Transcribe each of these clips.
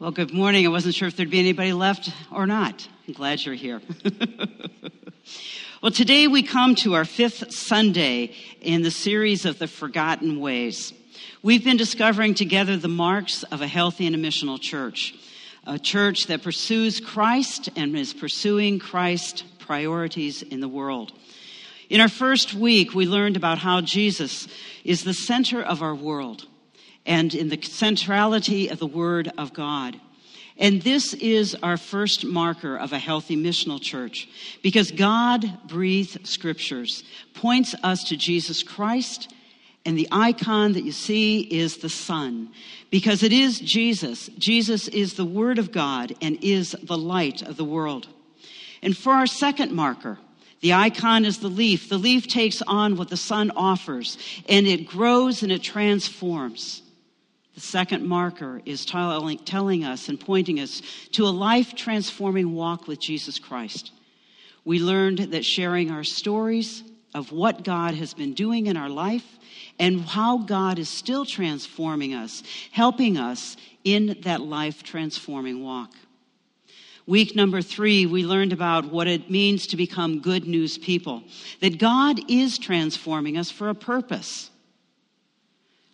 Well, good morning. I wasn't sure if there'd be anybody left or not. I'm glad you're here. well, today we come to our fifth Sunday in the series of the Forgotten Ways. We've been discovering together the marks of a healthy and a missional church, a church that pursues Christ and is pursuing Christ priorities in the world. In our first week, we learned about how Jesus is the center of our world and in the centrality of the Word of God. And this is our first marker of a healthy missional church because God breathed scriptures, points us to Jesus Christ, and the icon that you see is the sun because it is Jesus. Jesus is the Word of God and is the light of the world. And for our second marker, the icon is the leaf. The leaf takes on what the sun offers and it grows and it transforms. The second marker is telling, telling us and pointing us to a life transforming walk with Jesus Christ. We learned that sharing our stories of what God has been doing in our life and how God is still transforming us, helping us in that life transforming walk. Week number three, we learned about what it means to become good news people, that God is transforming us for a purpose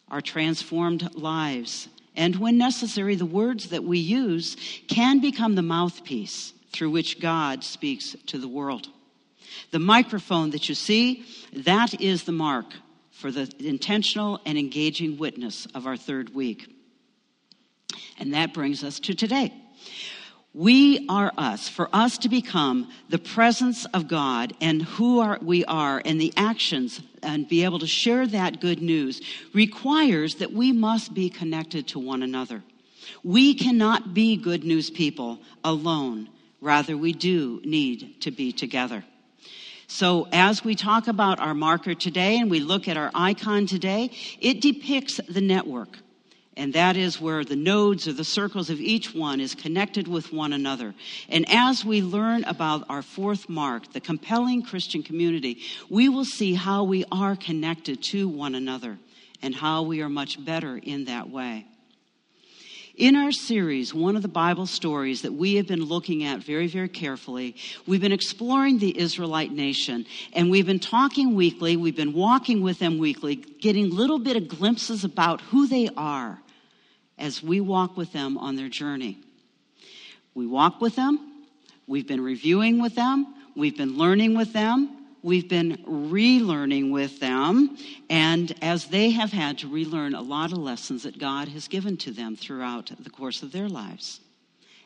our transformed lives. And when necessary, the words that we use can become the mouthpiece through which God speaks to the world. The microphone that you see, that is the mark for the intentional and engaging witness of our third week. And that brings us to today. We are us. For us to become the presence of God and who are, we are and the actions and be able to share that good news requires that we must be connected to one another. We cannot be good news people alone. Rather, we do need to be together. So, as we talk about our marker today and we look at our icon today, it depicts the network and that is where the nodes or the circles of each one is connected with one another. And as we learn about our fourth mark, the compelling Christian community, we will see how we are connected to one another and how we are much better in that way. In our series, one of the Bible stories that we have been looking at very, very carefully, we've been exploring the Israelite nation and we've been talking weekly, we've been walking with them weekly, getting little bit of glimpses about who they are as we walk with them on their journey. We walk with them, we've been reviewing with them, we've been learning with them, we've been relearning with them, and as they have had to relearn a lot of lessons that God has given to them throughout the course of their lives,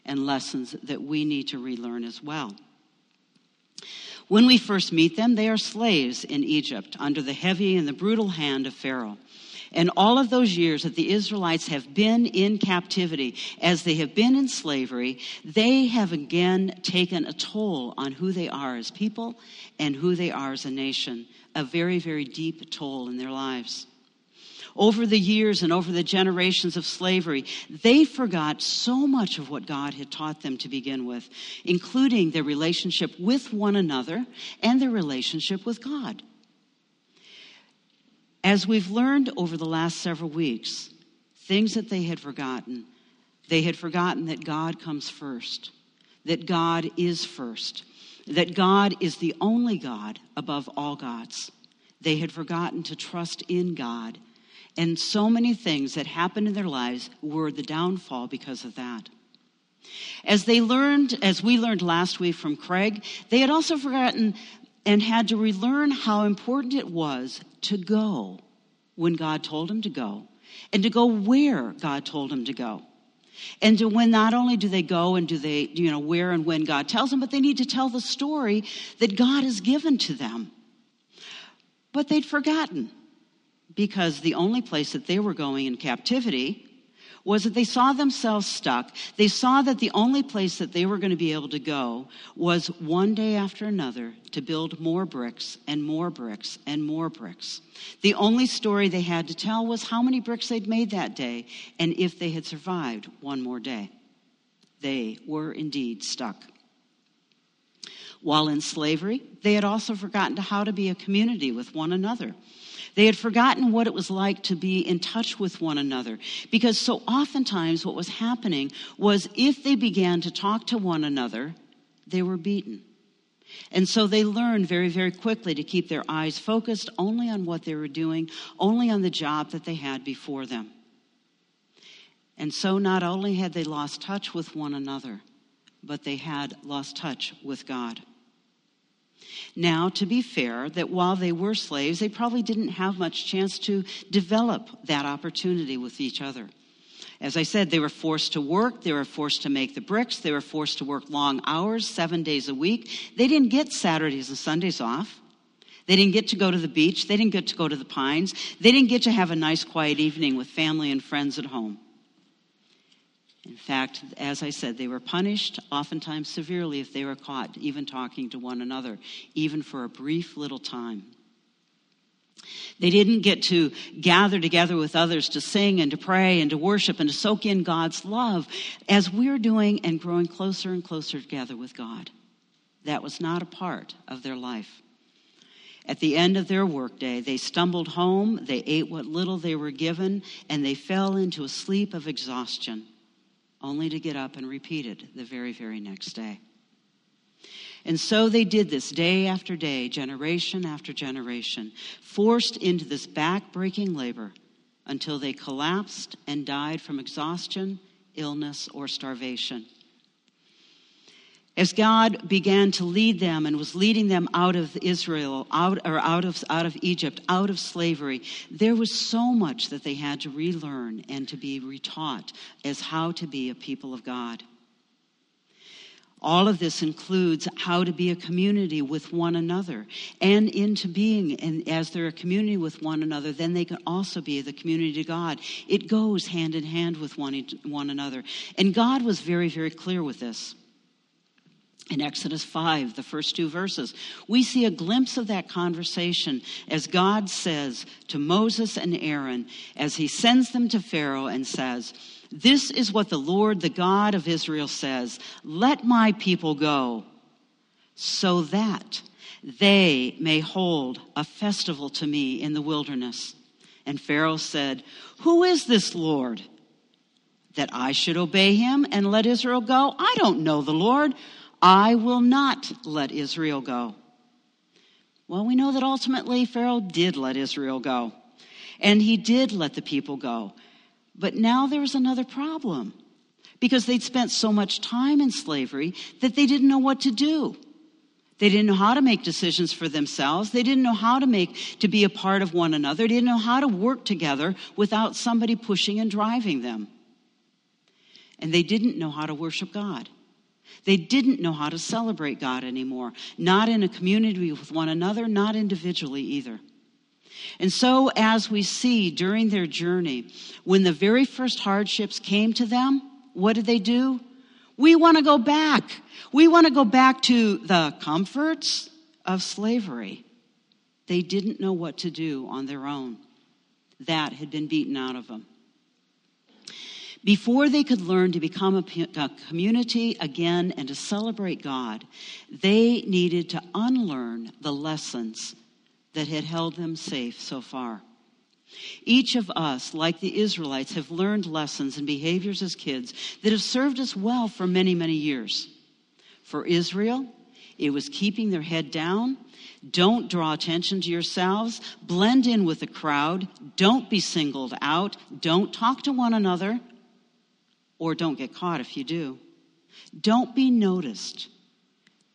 and lessons that we need to relearn as well. When we first meet them, they are slaves in Egypt under the heavy and the brutal hand of Pharaoh. And all of those years that the Israelites have been in captivity, as they have been in slavery, they have again taken a toll on who they are as people and who they are as a nation, a very, very deep toll in their lives. Over the years and over the generations of slavery, they forgot so much of what God had taught them to begin with, including their relationship with one another and their relationship with God. As we've learned over the last several weeks, things that they had forgotten, they had forgotten that God comes first, that God is first, that God is the only God above all gods. They had forgotten to trust in God. And so many things that happened in their lives were the downfall because of that. As they learned, as we learned last week from Craig, they had also forgotten and had to relearn how important it was to go when God told him to go and to go where God told him to go. And to when not only do they go and do they, you know, where and when God tells them, but they need to tell the story that God has given to them. But they'd forgotten because the only place that they were going in captivity was that they saw themselves stuck. They saw that the only place that they were going to be able to go was one day after another to build more bricks and more bricks and more bricks. The only story they had to tell was how many bricks they'd made that day and if they had survived one more day. They were indeed stuck. While in slavery, they had also forgotten how to be a community with one another. They had forgotten what it was like to be in touch with one another. Because so oftentimes what was happening was if they began to talk to one another, they were beaten. And so they learned very, very quickly to keep their eyes focused only on what they were doing, only on the job that they had before them. And so not only had they lost touch with one another, but they had lost touch with God. Now, to be fair, that while they were slaves, they probably didn't have much chance to develop that opportunity with each other. As I said, they were forced to work, they were forced to make the bricks, they were forced to work long hours, seven days a week. They didn't get Saturdays and Sundays off. They didn't get to go to the beach, they didn't get to go to the pines, they didn't get to have a nice quiet evening with family and friends at home. In fact, as I said, they were punished, oftentimes severely, if they were caught even talking to one another, even for a brief little time. They didn't get to gather together with others to sing and to pray and to worship and to soak in God's love as we're doing and growing closer and closer together with God. That was not a part of their life. At the end of their workday, they stumbled home, they ate what little they were given, and they fell into a sleep of exhaustion only to get up and repeat it the very, very next day. And so they did this day after day, generation after generation, forced into this back-breaking labor until they collapsed and died from exhaustion, illness, or starvation. As God began to lead them and was leading them out of Israel, out or out of out of Egypt, out of slavery, there was so much that they had to relearn and to be retaught as how to be a people of God. All of this includes how to be a community with one another. And into being, and as they're a community with one another, then they can also be the community to God. It goes hand in hand with one, one another. And God was very, very clear with this in Exodus 5, the first two verses. We see a glimpse of that conversation as God says to Moses and Aaron as he sends them to Pharaoh and says, This is what the Lord, the God of Israel, says Let my people go so that they may hold a festival to me in the wilderness. And Pharaoh said, Who is this Lord? That I should obey him and let Israel go? I don't know the Lord. I will not let Israel go. Well, we know that ultimately Pharaoh did let Israel go, and he did let the people go. But now there was another problem because they'd spent so much time in slavery that they didn't know what to do. They didn't know how to make decisions for themselves. They didn't know how to make, to be a part of one another. They didn't know how to work together without somebody pushing and driving them. And they didn't know how to worship God. They didn't know how to celebrate God anymore, not in a community with one another, not individually either. And so, as we see during their journey, when the very first hardships came to them, what did they do? We want to go back. We want to go back to the comforts of slavery. They didn't know what to do on their own. That had been beaten out of them. Before they could learn to become a, community again and to celebrate God, they needed to unlearn the lessons that had held them safe so far. Each of us, like the Israelites, have learned lessons and behaviors as kids that have served us well for many, many years. For Israel, it was keeping their head down. Don't draw attention to yourselves. Blend in with the crowd. Don't be singled out. Don't talk to one another or don't get caught if you do. Don't be noticed.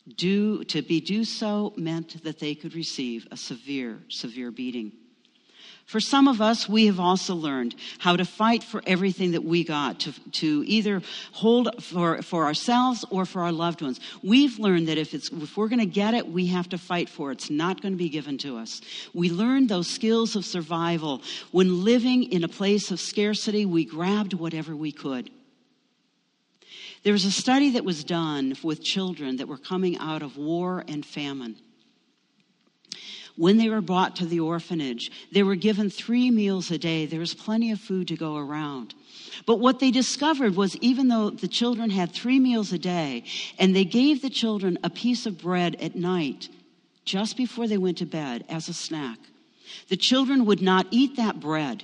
Do, to be do so meant that they could receive a severe, severe beating. For some of us, we have also learned how to fight for everything that we got, to, to either hold for, for ourselves or for our loved ones. We've learned that if, it's, if we're going to get it, we have to fight for it. It's not going to be given to us. We learned those skills of survival. When living in a place of scarcity, we grabbed whatever we could. There was a study that was done with children that were coming out of war and famine. When they were brought to the orphanage, they were given three meals a day. There was plenty of food to go around. But what they discovered was even though the children had three meals a day, and they gave the children a piece of bread at night, just before they went to bed, as a snack, The children would not eat that bread.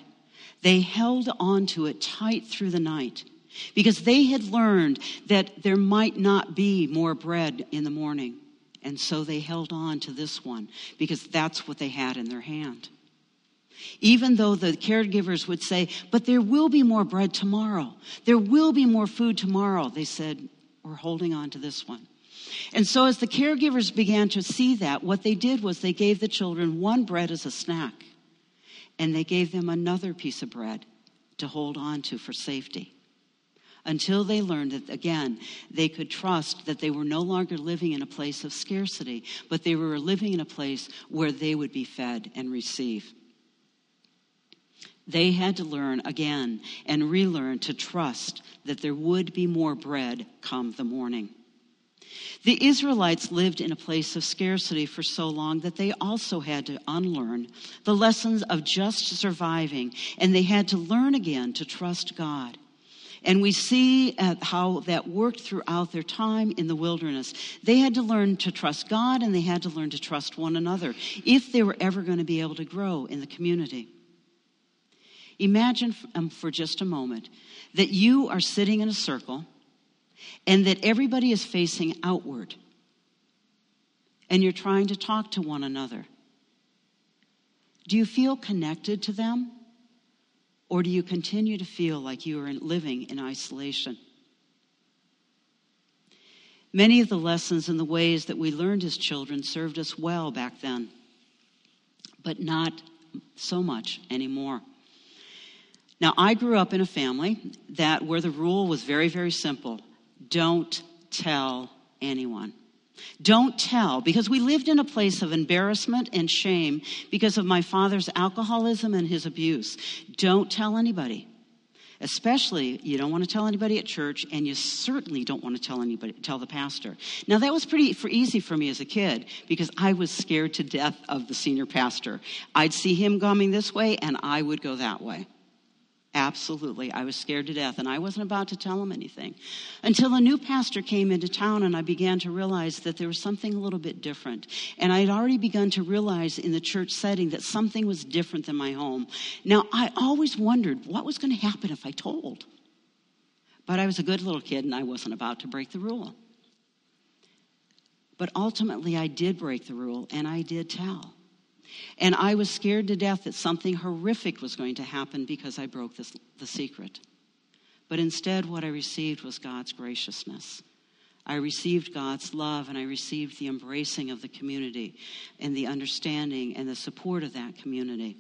They held on to it tight through the night because they had learned that there might not be more bread in the morning. And so they held on to this one because that's what they had in their hand. Even though the caregivers would say, But there will be more bread tomorrow, there will be more food tomorrow, they said, We're holding on to this one. And so, as the caregivers began to see that, what they did was they gave the children one bread as a snack, and they gave them another piece of bread to hold on to for safety. Until they learned that, again, they could trust that they were no longer living in a place of scarcity, but they were living in a place where they would be fed and receive. They had to learn again and relearn to trust that there would be more bread come the morning. The Israelites lived in a place of scarcity for so long that they also had to unlearn the lessons of just surviving, and they had to learn again to trust God. And we see how that worked throughout their time in the wilderness. They had to learn to trust God and they had to learn to trust one another if they were ever going to be able to grow in the community. Imagine um, for just a moment that you are sitting in a circle and that everybody is facing outward and you're trying to talk to one another. Do you feel connected to them? Or do you continue to feel like you are living in isolation? Many of the lessons and the ways that we learned as children served us well back then, but not so much anymore. Now, I grew up in a family that where the rule was very, very simple don't tell anyone. Don't tell, because we lived in a place of embarrassment and shame because of my father's alcoholism and his abuse. Don't tell anybody. Especially, you don't want to tell anybody at church, and you certainly don't want to tell anybody, tell the pastor. Now, that was pretty for easy for me as a kid because I was scared to death of the senior pastor. I'd see him coming this way, and I would go that way. Absolutely. I was scared to death, and I wasn't about to tell him anything. Until a new pastor came into town, and I began to realize that there was something a little bit different. And I had already begun to realize in the church setting that something was different than my home. Now, I always wondered what was going to happen if I told. But I was a good little kid, and I wasn't about to break the rule. But ultimately, I did break the rule, and I did tell. And I was scared to death that something horrific was going to happen because I broke this, the secret. But instead, what I received was God's graciousness. I received God's love and I received the embracing of the community and the understanding and the support of that community.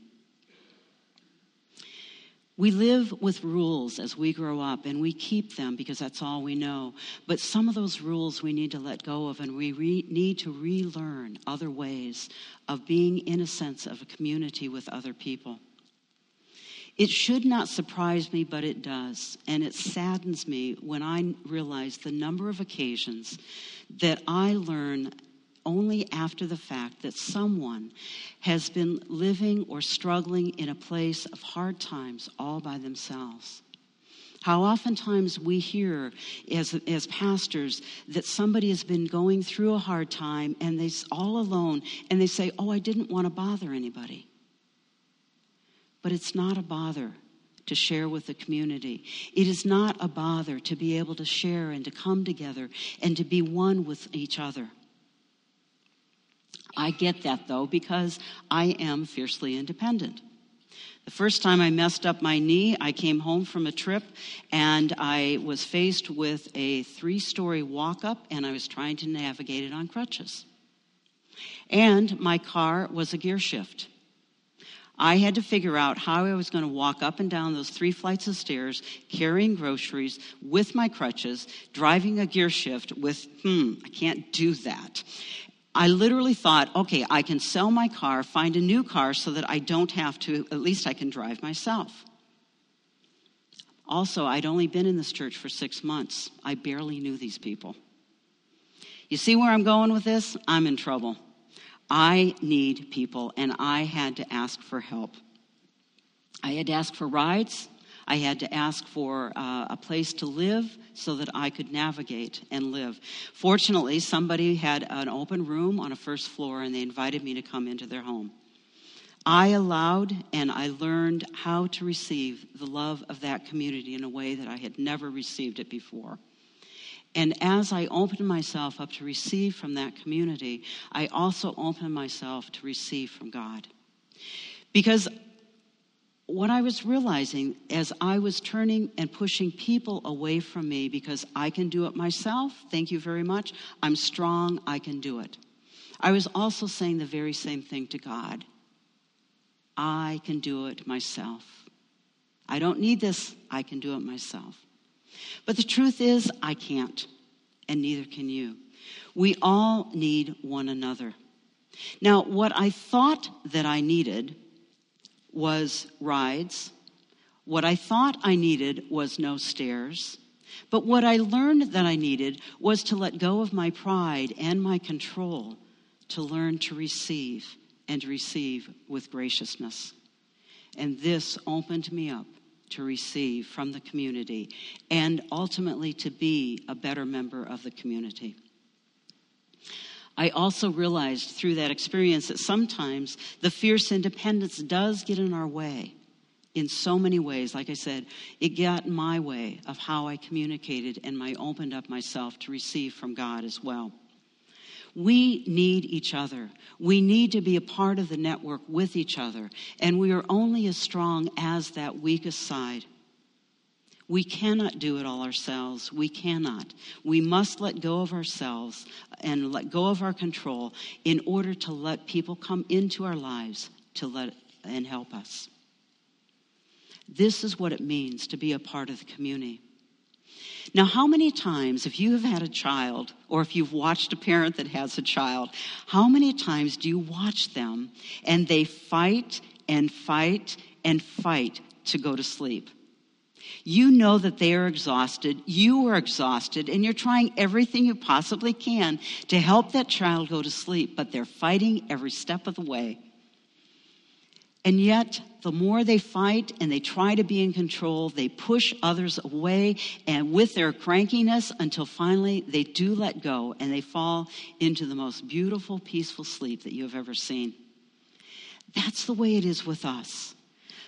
We live with rules as we grow up, and we keep them because that's all we know. But some of those rules we need to let go of, and we re- need to relearn other ways of being, in a sense, of a community with other people. It should not surprise me, but it does. And it saddens me when I realize the number of occasions that I learn only after the fact that someone has been living or struggling in a place of hard times all by themselves. How oftentimes we hear as, as pastors that somebody has been going through a hard time and they're all alone and they say, Oh, I didn't want to bother anybody. But it's not a bother to share with the community. It is not a bother to be able to share and to come together and to be one with each other. I get that though because I am fiercely independent. The first time I messed up my knee, I came home from a trip and I was faced with a three story walk up and I was trying to navigate it on crutches. And my car was a gear shift. I had to figure out how I was going to walk up and down those three flights of stairs, carrying groceries with my crutches, driving a gear shift with, hmm, I can't do that. I literally thought, okay, I can sell my car, find a new car so that I don't have to, at least I can drive myself. Also, I'd only been in this church for six months. I barely knew these people. You see where I'm going with this? I'm in trouble. I need people, and I had to ask for help. I had to ask for rides. I had to ask for uh, a place to live so that I could navigate and live. Fortunately, somebody had an open room on a first floor and they invited me to come into their home. I allowed and I learned how to receive the love of that community in a way that I had never received it before. And as I opened myself up to receive from that community, I also opened myself to receive from God. Because what I was realizing as I was turning and pushing people away from me because I can do it myself, thank you very much, I'm strong, I can do it. I was also saying the very same thing to God I can do it myself. I don't need this, I can do it myself. But the truth is, I can't, and neither can you. We all need one another. Now, what I thought that I needed was rides. What I thought I needed was no stairs. But what I learned that I needed was to let go of my pride and my control, to learn to receive and receive with graciousness. And this opened me up to receive from the community and ultimately to be a better member of the community. I also realized through that experience that sometimes the fierce independence does get in our way in so many ways. Like I said, it got my way of how I communicated and I opened up myself to receive from God as well. We need each other. We need to be a part of the network with each other, and we are only as strong as that weakest side. We cannot do it all ourselves. We cannot. We must let go of ourselves and let go of our control in order to let people come into our lives to let and help us. This is what it means to be a part of the community. Now, how many times, if you have had a child, or if you've watched a parent that has a child, how many times do you watch them and they fight and fight and fight to go to sleep? You know that they are exhausted, you are exhausted, and you're trying everything you possibly can to help that child go to sleep, but they're fighting every step of the way. And yet, the more they fight and they try to be in control, they push others away and with their crankiness until finally they do let go and they fall into the most beautiful, peaceful sleep that you have ever seen. That's the way it is with us.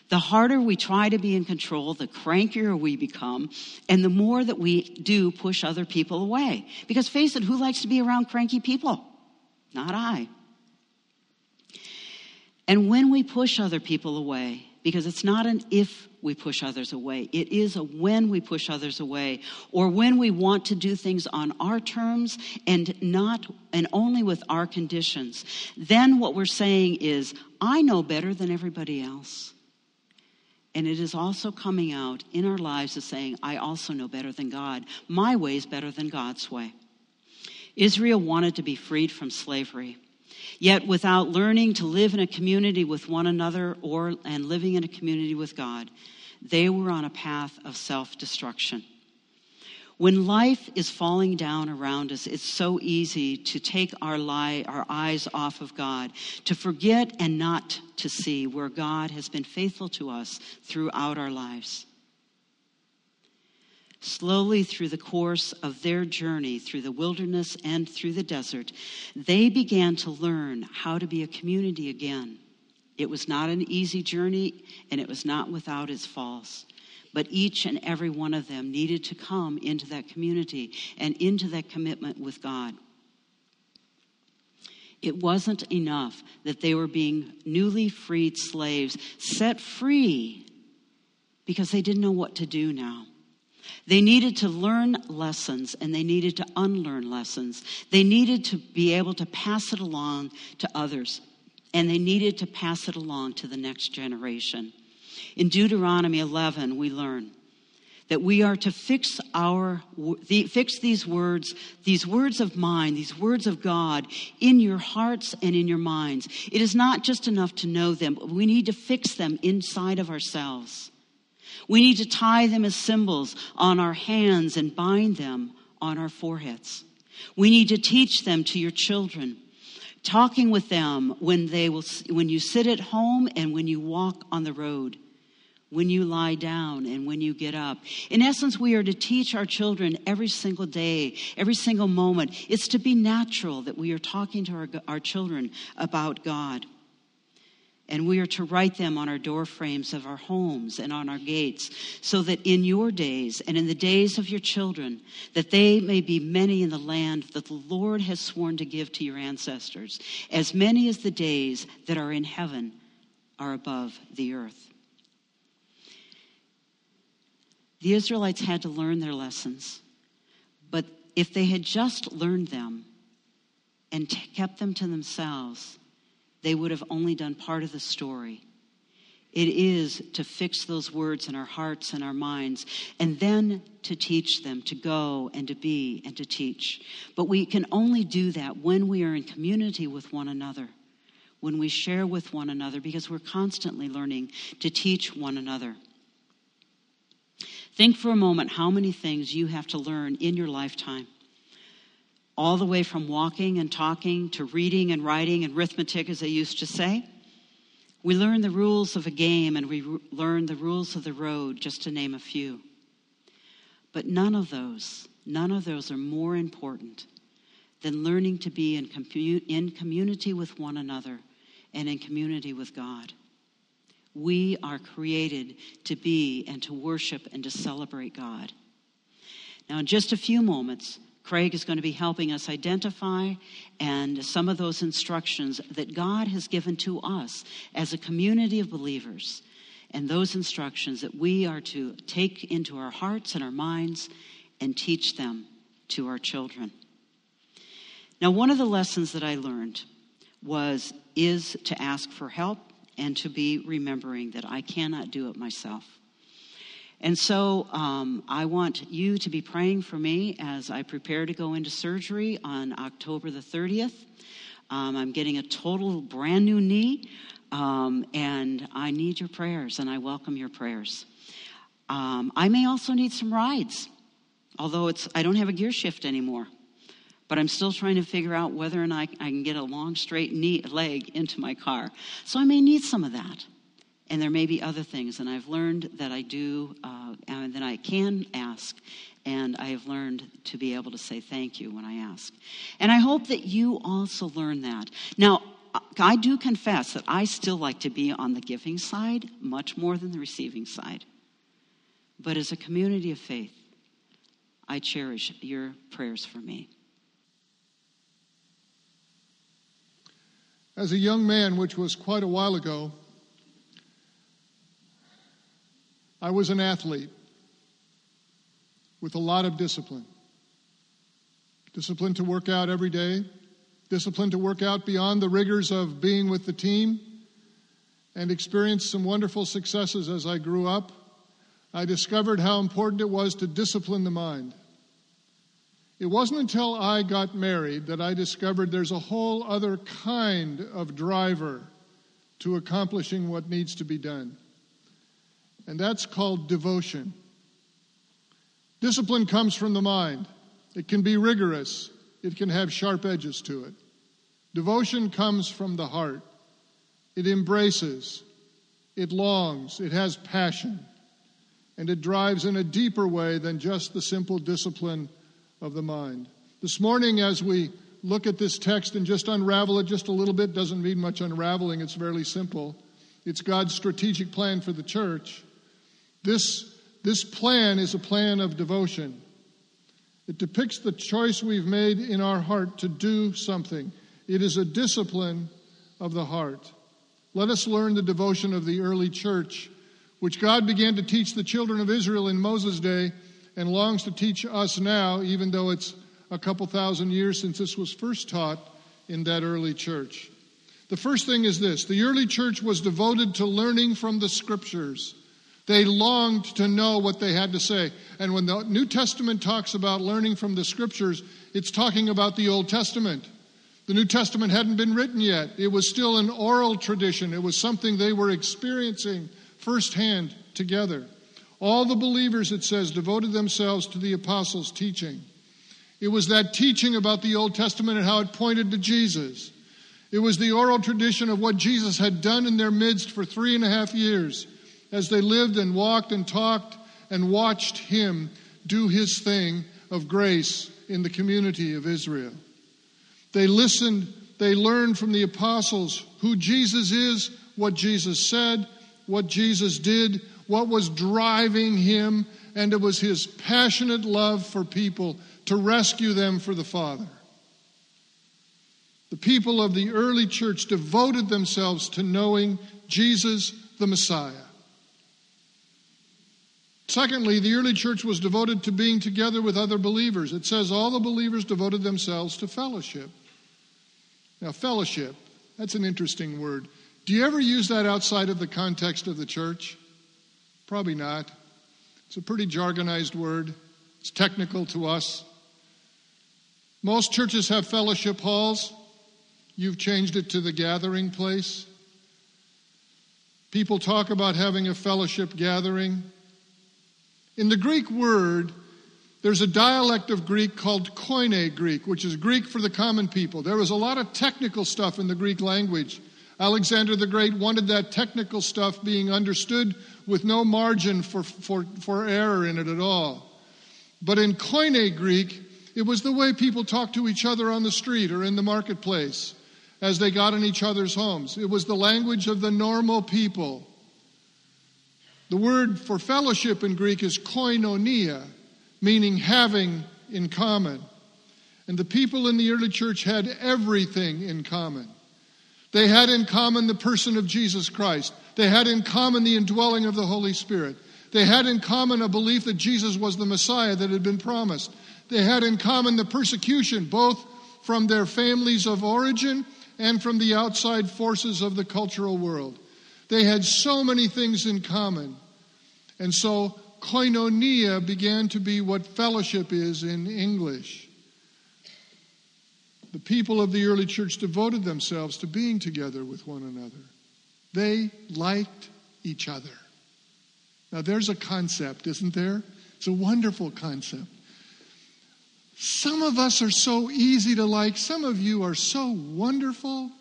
The harder we try to be in control, the crankier we become, and the more that we do push other people away. Because face it, who likes to be around cranky people? Not I. And when we push other people away, because it's not an if we push others away, it is a when we push others away, or when we want to do things on our terms and not and only with our conditions, then what we're saying is, I know better than everybody else. And it is also coming out in our lives as saying, I also know better than God. My way is better than God's way. Israel wanted to be freed from slavery. Yet without learning to live in a community with one another or and living in a community with God, they were on a path of self-destruction. When life is falling down around us, it's so easy to take our, lie, our eyes off of God, to forget and not to see where God has been faithful to us throughout our lives. Slowly, through the course of their journey through the wilderness and through the desert, they began to learn how to be a community again. It was not an easy journey, and it was not without its faults but each and every one of them needed to come into that community and into that commitment with God. It wasn't enough that they were being newly freed slaves, set free because they didn't know what to do now. They needed to learn lessons and they needed to unlearn lessons. They needed to be able to pass it along to others and they needed to pass it along to the next generation. In Deuteronomy 11, we learn that we are to fix our fix these words these words of mine these words of god in your hearts and in your minds. It is not just enough to know them. We need to fix them inside of ourselves. We need to tie them as symbols on our hands and bind them on our foreheads. We need to teach them to your children talking with them when they will when you sit at home and when you walk on the road when you lie down and when you get up. In essence, we are to teach our children every single day, every single moment. It's to be natural that we are talking to our, our children about God. and we are to write them on our door frames of our homes and on our gates, so that in your days and in the days of your children, that they may be many in the land that the Lord has sworn to give to your ancestors, as many as the days that are in heaven are above the earth. The Israelites had to learn their lessons, but if they had just learned them and kept them to themselves, they would have only done part of the story. It is to fix those words in our hearts and our minds, and then to teach them, to go and to be and to teach. But we can only do that when we are in community with one another, when we share with one another, because we're constantly learning to teach one another. Think for a moment how many things you have to learn in your lifetime all the way from walking and talking to reading and writing and arithmetic, as they used to say. We learn the rules of a game and we learn the rules of the road, just to name a few. But none of those, none of those are more important than learning to be in, in community with one another and in community with God. We are created to be and to worship and to celebrate God. Now, in just a few moments, Craig is going to be helping us identify and some of those instructions that God has given to us as a community of believers, and those instructions that we are to take into our hearts and our minds and teach them to our children. Now, one of the lessons that I learned was is to ask for help and to be remembering that I cannot do it myself. And so um, I want you to be praying for me as I prepare to go into surgery on October the 30th. Um, I'm getting a total brand new knee, um, and I need your prayers, and I welcome your prayers. Um, I may also need some rides, although it's I don't have a gear shift anymore. But I'm still trying to figure out whether or not I can get a long, straight knee, leg into my car. So I may need some of that and there may be other things. And I've learned that I do, uh, and that I can ask, and I have learned to be able to say thank you when I ask. And I hope that you also learn that. Now, I do confess that I still like to be on the giving side much more than the receiving side. But as a community of faith, I cherish your prayers for me. As a young man, which was quite a while ago, I was an athlete with a lot of discipline. Discipline to work out every day, discipline to work out beyond the rigors of being with the team, and experienced some wonderful successes as I grew up. I discovered how important it was to discipline the mind. It wasn't until I got married that I discovered there's a whole other kind of driver to accomplishing what needs to be done and that's called devotion. Discipline comes from the mind. It can be rigorous, it can have sharp edges to it. Devotion comes from the heart. It embraces, it longs, it has passion, and it drives in a deeper way than just the simple discipline of the mind. This morning, as we look at this text and just unravel it just a little bit, doesn't mean much unraveling, it's fairly simple. It's God's strategic plan for the church. This, this plan is a plan of devotion. It depicts the choice we've made in our heart to do something. It is a discipline of the heart. Let us learn the devotion of the early church, which God began to teach the children of Israel in Moses' day and longs to teach us now, even though it's a couple thousand years since this was first taught in that early church. The first thing is this the early church was devoted to learning from the scriptures. They longed to know what they had to say. And when the New Testament talks about learning from the scriptures, it's talking about the Old Testament. The New Testament hadn't been written yet, it was still an oral tradition, it was something they were experiencing firsthand together. All the believers, it says, devoted themselves to the apostles' teaching. It was that teaching about the Old Testament and how it pointed to Jesus. It was the oral tradition of what Jesus had done in their midst for three and a half years as they lived and walked and talked and watched him do his thing of grace in the community of Israel. They listened, they learned from the apostles who Jesus is, what Jesus said, what Jesus did, what was driving him, and it was his passionate love for people to rescue them for the Father. The people of the early church devoted themselves to knowing Jesus the Messiah. Secondly, the early church was devoted to being together with other believers. It says all the believers devoted themselves to fellowship. Now, fellowship, that's an interesting word. Do you ever use that outside of the context of the church? Probably not. It's a pretty jargonized word, it's technical to us. Most churches have fellowship halls. You've changed it to the gathering place. People talk about having a fellowship gathering. In the Greek word, there's a dialect of Greek called Koine Greek, which is Greek for the common people. There was a lot of technical stuff in the Greek language. Alexander the Great wanted that technical stuff being understood with no margin for, for, for error in it at all. But in Koine Greek, it was the way people talked to each other on the street or in the marketplace as they got in each other's homes. It was the language of the normal people. The word for fellowship in Greek is koinonia, meaning having in common. And the people in the early church had everything in common. They had in common the person of Jesus Christ. They had in common the indwelling of the Holy Spirit. They had in common a belief that Jesus was the Messiah that had been promised. They had in common the persecution, both from their families of origin and from the outside forces of the cultural world. They had so many things in common. And so koinonia began to be what fellowship is in English. The people of the early church devoted themselves to being together with one another. They liked each other. Now, there's a concept, isn't there? It's a wonderful concept. Some of us are so easy to like, some of you are so wonderful.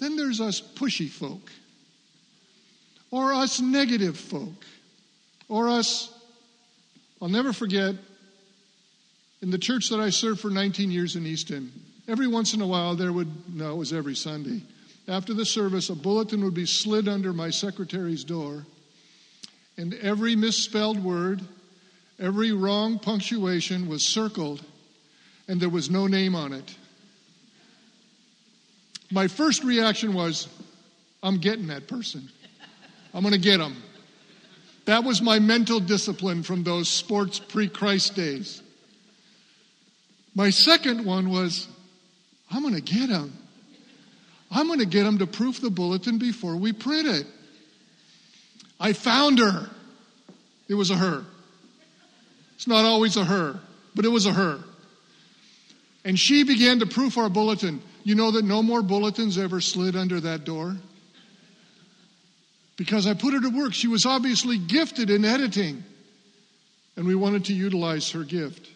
Then there's us pushy folk, or us negative folk. Or us, I'll never forget, in the church that I served for 19 years in Easton, every once in a while there would, no, it was every Sunday, after the service, a bulletin would be slid under my secretary's door, and every misspelled word, every wrong punctuation was circled, and there was no name on it. My first reaction was, I'm getting that person. I'm going to get him. That was my mental discipline from those sports pre Christ days. My second one was I'm going to get him. I'm going to get him to proof the bulletin before we print it. I found her. It was a her. It's not always a her, but it was a her. And she began to proof our bulletin. You know that no more bulletins ever slid under that door? because I put her to work. She was obviously gifted in editing, and we wanted to utilize her gift.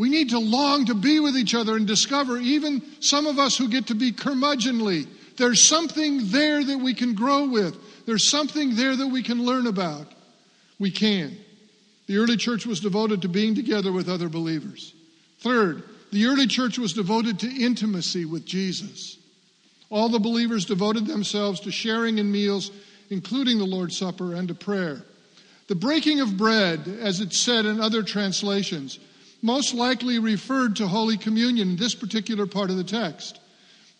We need to long to be with each other and discover, even some of us who get to be curmudgeonly, there's something there that we can grow with. There's something there that we can learn about. We can. The early church was devoted to being together with other believers. Third, the early church was devoted to intimacy with Jesus. All the believers devoted themselves to sharing in meals, including the Lord's Supper, and to prayer. The breaking of bread, as it's said in other translations, most likely referred to Holy Communion in this particular part of the text.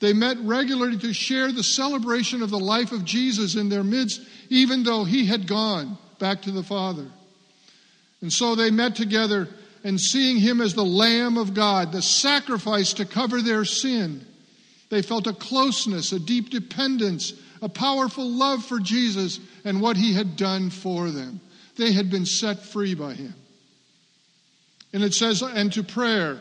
They met regularly to share the celebration of the life of Jesus in their midst, even though he had gone back to the Father. And so they met together and seeing him as the Lamb of God, the sacrifice to cover their sin, they felt a closeness, a deep dependence, a powerful love for Jesus and what he had done for them. They had been set free by him. And it says, and to prayer.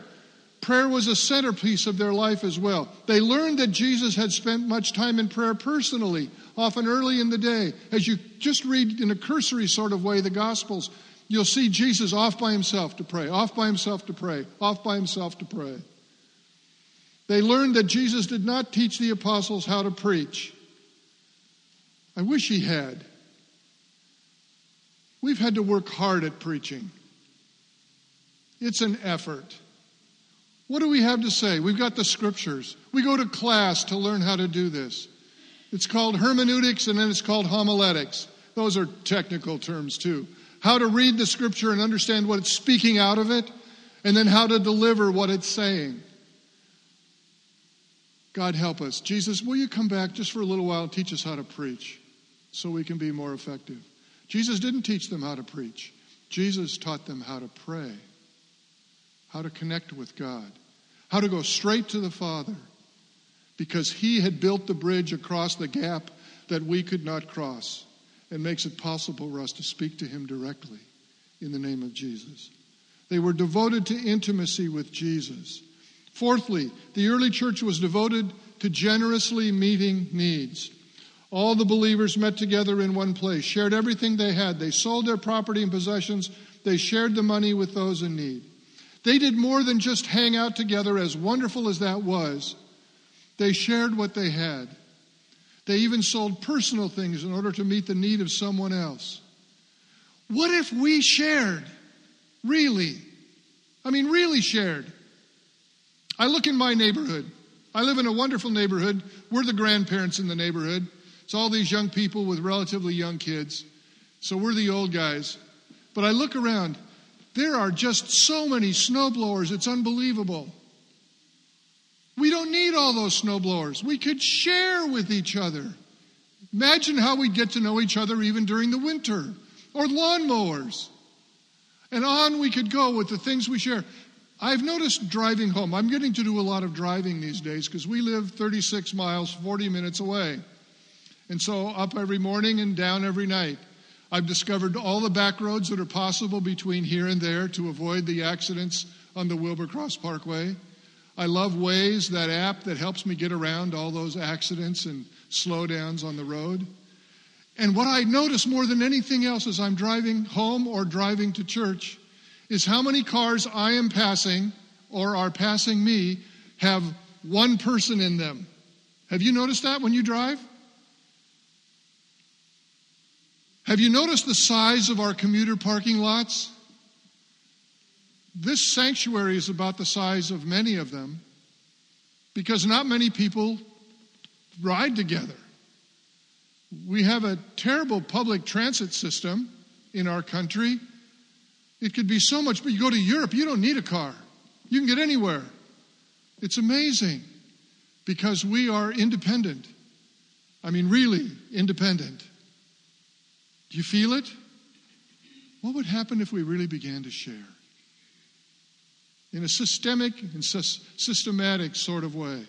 Prayer was a centerpiece of their life as well. They learned that Jesus had spent much time in prayer personally, often early in the day. As you just read in a cursory sort of way the Gospels, you'll see Jesus off by himself to pray, off by himself to pray, off by himself to pray. They learned that Jesus did not teach the apostles how to preach. I wish he had. We've had to work hard at preaching. It's an effort. What do we have to say? We've got the scriptures. We go to class to learn how to do this. It's called hermeneutics and then it's called homiletics. Those are technical terms too. How to read the scripture and understand what it's speaking out of it, and then how to deliver what it's saying. God help us. Jesus, will you come back just for a little while and teach us how to preach so we can be more effective? Jesus didn't teach them how to preach, Jesus taught them how to pray, how to connect with God, how to go straight to the Father, because He had built the bridge across the gap that we could not cross and makes it possible for us to speak to Him directly in the name of Jesus. They were devoted to intimacy with Jesus. Fourthly, the early church was devoted to generously meeting needs. All the believers met together in one place, shared everything they had. They sold their property and possessions. They shared the money with those in need. They did more than just hang out together, as wonderful as that was. They shared what they had. They even sold personal things in order to meet the need of someone else. What if we shared? Really? I mean, really shared. I look in my neighborhood. I live in a wonderful neighborhood. We're the grandparents in the neighborhood. It's all these young people with relatively young kids. So we're the old guys. But I look around. There are just so many snowblowers, it's unbelievable. We don't need all those snowblowers. We could share with each other. Imagine how we'd get to know each other even during the winter, or lawnmowers. And on we could go with the things we share. I've noticed driving home, I'm getting to do a lot of driving these days because we live 36 miles, 40 minutes away. And so up every morning and down every night. I've discovered all the back roads that are possible between here and there to avoid the accidents on the Wilbur Cross Parkway. I love Waze, that app that helps me get around all those accidents and slowdowns on the road. And what I notice more than anything else as I'm driving home or driving to church is how many cars I am passing or are passing me have one person in them. Have you noticed that when you drive? Have you noticed the size of our commuter parking lots? This sanctuary is about the size of many of them because not many people ride together. We have a terrible public transit system in our country it could be so much, but you go to Europe, you don't need a car. You can get anywhere. It's amazing because we are independent. I mean, really independent. Do you feel it? What would happen if we really began to share? In a systemic and systematic sort of way.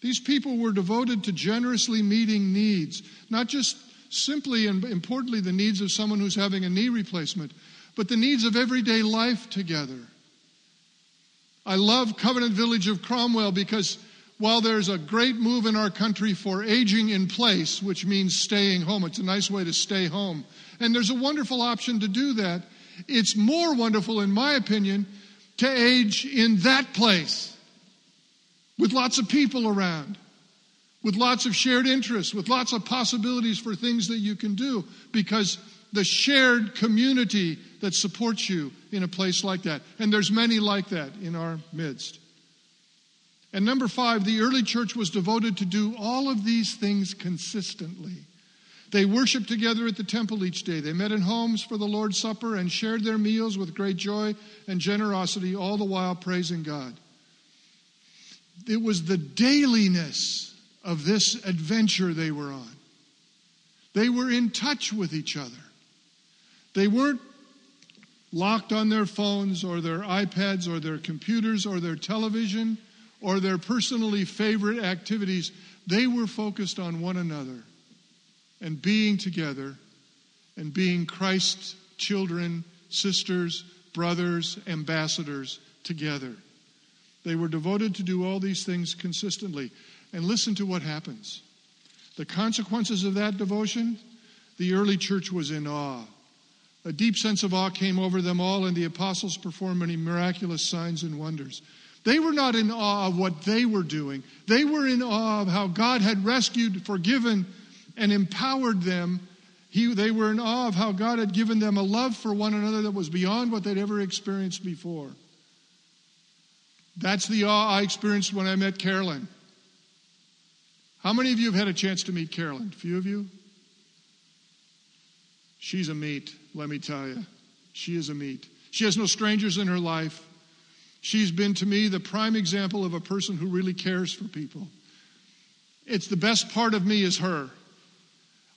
These people were devoted to generously meeting needs, not just simply and importantly the needs of someone who's having a knee replacement, but the needs of everyday life together. I love Covenant Village of Cromwell because while there's a great move in our country for aging in place, which means staying home, it's a nice way to stay home. And there's a wonderful option to do that. It's more wonderful, in my opinion, to age in that place with lots of people around, with lots of shared interests, with lots of possibilities for things that you can do because the shared community that supports you in a place like that. And there's many like that in our midst. And number five, the early church was devoted to do all of these things consistently. They worshiped together at the temple each day. They met in homes for the Lord's Supper and shared their meals with great joy and generosity, all the while praising God. It was the dailiness of this adventure they were on. They were in touch with each other. They weren't locked on their phones or their iPads or their computers or their television or their personally favorite activities. They were focused on one another and being together and being Christ's children, sisters, brothers, ambassadors together. They were devoted to do all these things consistently. And listen to what happens. The consequences of that devotion the early church was in awe. A deep sense of awe came over them all, and the apostles performed many miraculous signs and wonders. They were not in awe of what they were doing, they were in awe of how God had rescued, forgiven, and empowered them. He, they were in awe of how God had given them a love for one another that was beyond what they'd ever experienced before. That's the awe I experienced when I met Carolyn. How many of you have had a chance to meet Carolyn? A few of you? She's a meat, let me tell you. She is a meat. She has no strangers in her life. She's been to me the prime example of a person who really cares for people. It's the best part of me is her.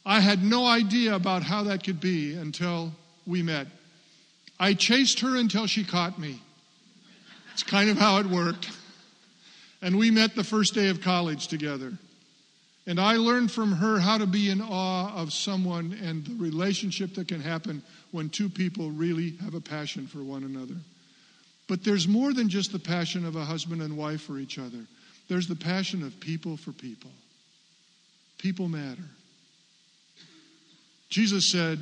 I had no idea about how that could be until we met. I chased her until she caught me. It's kind of how it worked. And we met the first day of college together. And I learned from her how to be in awe of someone and the relationship that can happen when two people really have a passion for one another. But there's more than just the passion of a husband and wife for each other, there's the passion of people for people. People matter. Jesus said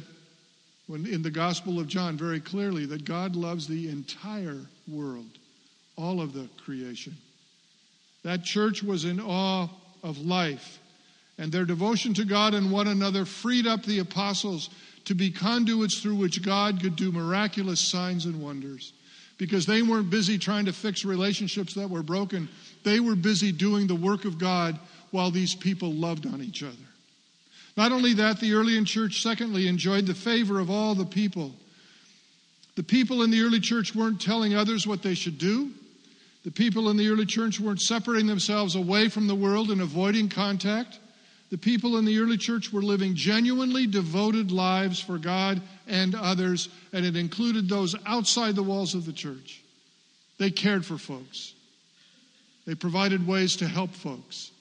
when, in the Gospel of John very clearly that God loves the entire world, all of the creation. That church was in awe of life and their devotion to God and one another freed up the apostles to be conduits through which God could do miraculous signs and wonders. Because they weren't busy trying to fix relationships that were broken, they were busy doing the work of God while these people loved on each other. Not only that, the early church, secondly, enjoyed the favor of all the people. The people in the early church weren't telling others what they should do. The people in the early church weren't separating themselves away from the world and avoiding contact. The people in the early church were living genuinely devoted lives for God and others, and it included those outside the walls of the church. They cared for folks, they provided ways to help folks.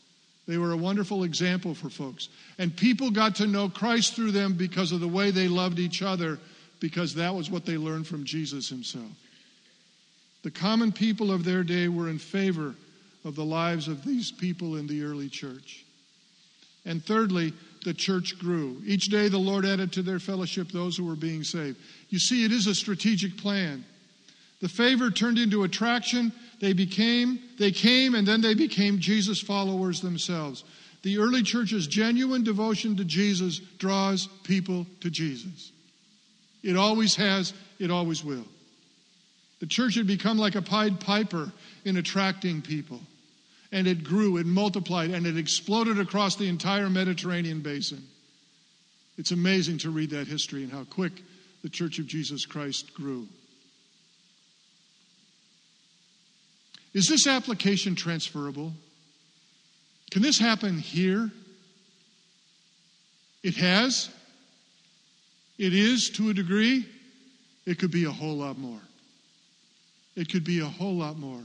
They were a wonderful example for folks. And people got to know Christ through them because of the way they loved each other, because that was what they learned from Jesus himself. The common people of their day were in favor of the lives of these people in the early church. And thirdly, the church grew. Each day the Lord added to their fellowship those who were being saved. You see, it is a strategic plan. The favor turned into attraction. They became, they came, and then they became Jesus followers themselves. The early church's genuine devotion to Jesus draws people to Jesus. It always has, it always will. The church had become like a Pied Piper in attracting people and it grew, it multiplied, and it exploded across the entire Mediterranean basin. It's amazing to read that history and how quick the Church of Jesus Christ grew. Is this application transferable? Can this happen here? It has. It is to a degree. It could be a whole lot more. It could be a whole lot more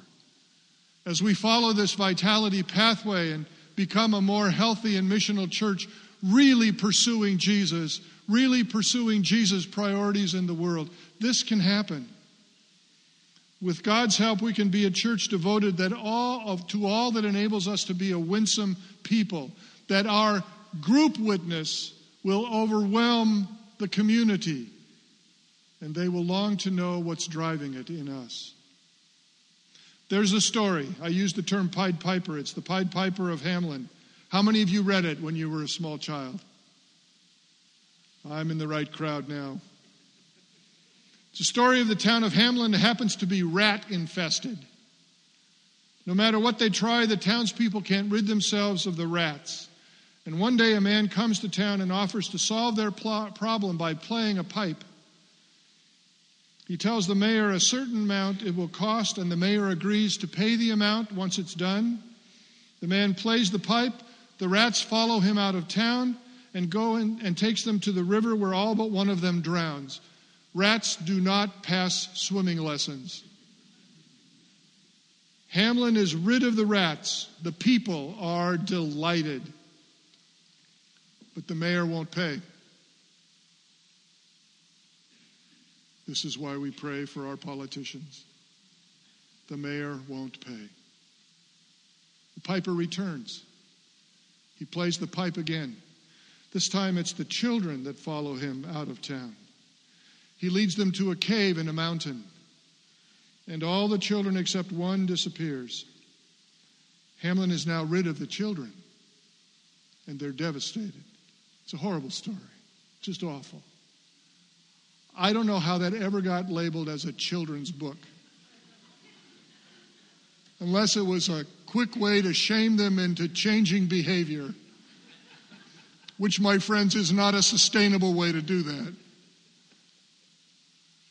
as we follow this vitality pathway and become a more healthy and missional church, really pursuing Jesus, really pursuing Jesus' priorities in the world, this can happen. With God's help, we can be a church devoted that all of, to all that enables us to be a winsome people, that our group witness will overwhelm the community, and they will long to know what's driving it in us. There's a story. I use the term Pied Piper. It's the Pied Piper of Hamelin. How many of you read it when you were a small child? I'm in the right crowd now. It's a story of the town of Hamelin that happens to be rat infested. No matter what they try, the townspeople can't rid themselves of the rats. And one day a man comes to town and offers to solve their pl- problem by playing a pipe. He tells the mayor a certain amount it will cost, and the mayor agrees to pay the amount once it's done. The man plays the pipe. The rats follow him out of town and go in, and takes them to the river where all but one of them drowns. Rats do not pass swimming lessons. Hamelin is rid of the rats. The people are delighted. But the mayor won't pay. This is why we pray for our politicians. The mayor won't pay. The piper returns. He plays the pipe again. This time it's the children that follow him out of town. He leads them to a cave in a mountain, and all the children except one disappears. Hamelin is now rid of the children, and they're devastated. It's a horrible story, just awful. I don't know how that ever got labeled as a children's book. unless it was a quick way to shame them into changing behavior, which, my friends, is not a sustainable way to do that.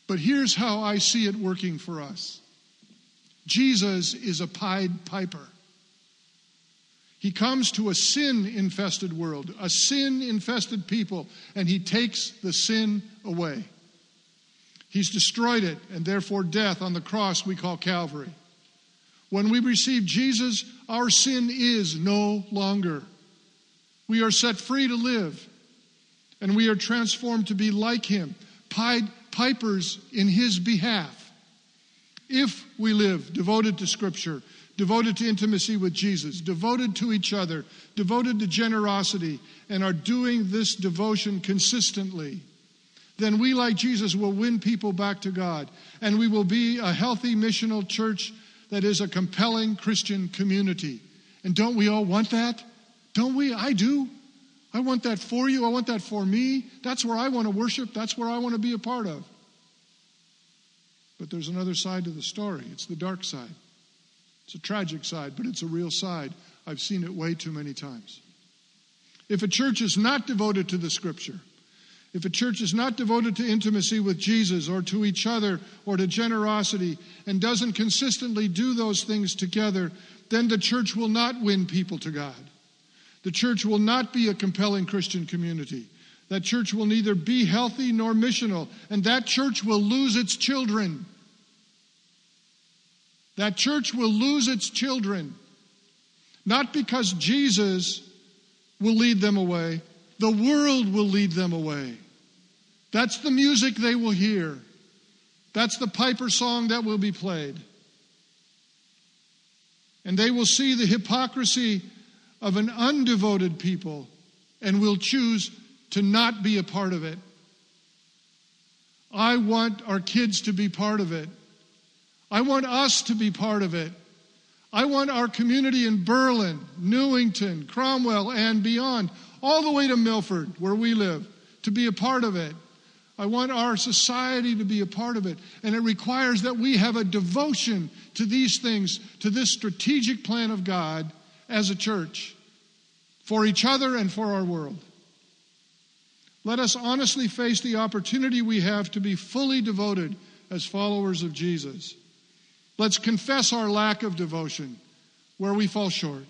But here's how I see it working for us Jesus is a Pied Piper. He comes to a sin infested world, a sin infested people, and he takes the sin away. He's destroyed it, and therefore death on the cross we call Calvary. When we receive Jesus, our sin is no longer. We are set free to live, and we are transformed to be like him, pied pipers in his behalf. If we live devoted to Scripture, devoted to intimacy with Jesus, devoted to each other, devoted to generosity, and are doing this devotion consistently, then we, like Jesus, will win people back to God. And we will be a healthy missional church that is a compelling Christian community. And don't we all want that? Don't we? I do. I want that for you. I want that for me. That's where I want to worship. That's where I want to be a part of. But there's another side to the story. It's the dark side. It's a tragic side, but it's a real side. I've seen it way too many times. If a church is not devoted to the scripture, if a church is not devoted to intimacy with Jesus or to each other or to generosity and doesn't consistently do those things together, then the church will not win people to God. The church will not be a compelling Christian community. That church will neither be healthy nor missional, and that church will lose its children. That church will lose its children. Not because Jesus will lead them away, the world will lead them away. That's the music they will hear. That's the piper song that will be played. And they will see the hypocrisy of an undevoted people and will choose to not be a part of it. I want our kids to be part of it. I want us to be part of it. I want our community in Berlin, Newington, Cromwell, and beyond all the way to Milford, where we live, to be a part of it. I want our society to be a part of it. And it requires that we have a devotion to these things, to this strategic plan of God as a church, for each other and for our world. Let us honestly face the opportunity we have to be fully devoted as followers of Jesus. Let's confess our lack of devotion where we fall short.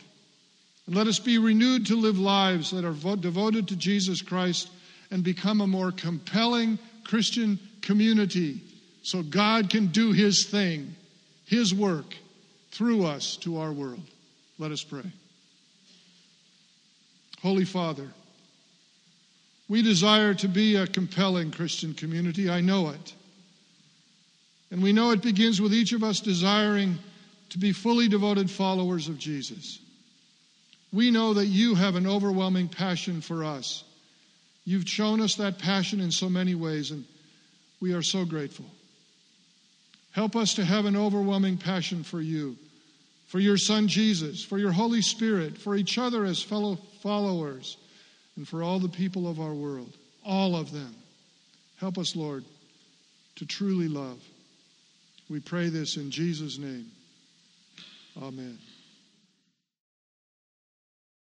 And let us be renewed to live lives that are devoted to Jesus Christ and become a more compelling Christian community so God can do His thing, His work through us to our world. Let us pray. Holy Father, we desire to be a compelling Christian community. I know it. And we know it begins with each of us desiring to be fully devoted followers of Jesus. We know that you have an overwhelming passion for us. You've shown us that passion in so many ways, and we are so grateful. Help us to have an overwhelming passion for you, for your Son Jesus, for your Holy Spirit, for each other as fellow followers, and for all the people of our world, all of them. Help us, Lord, to truly love. We pray this in Jesus' name. Amen.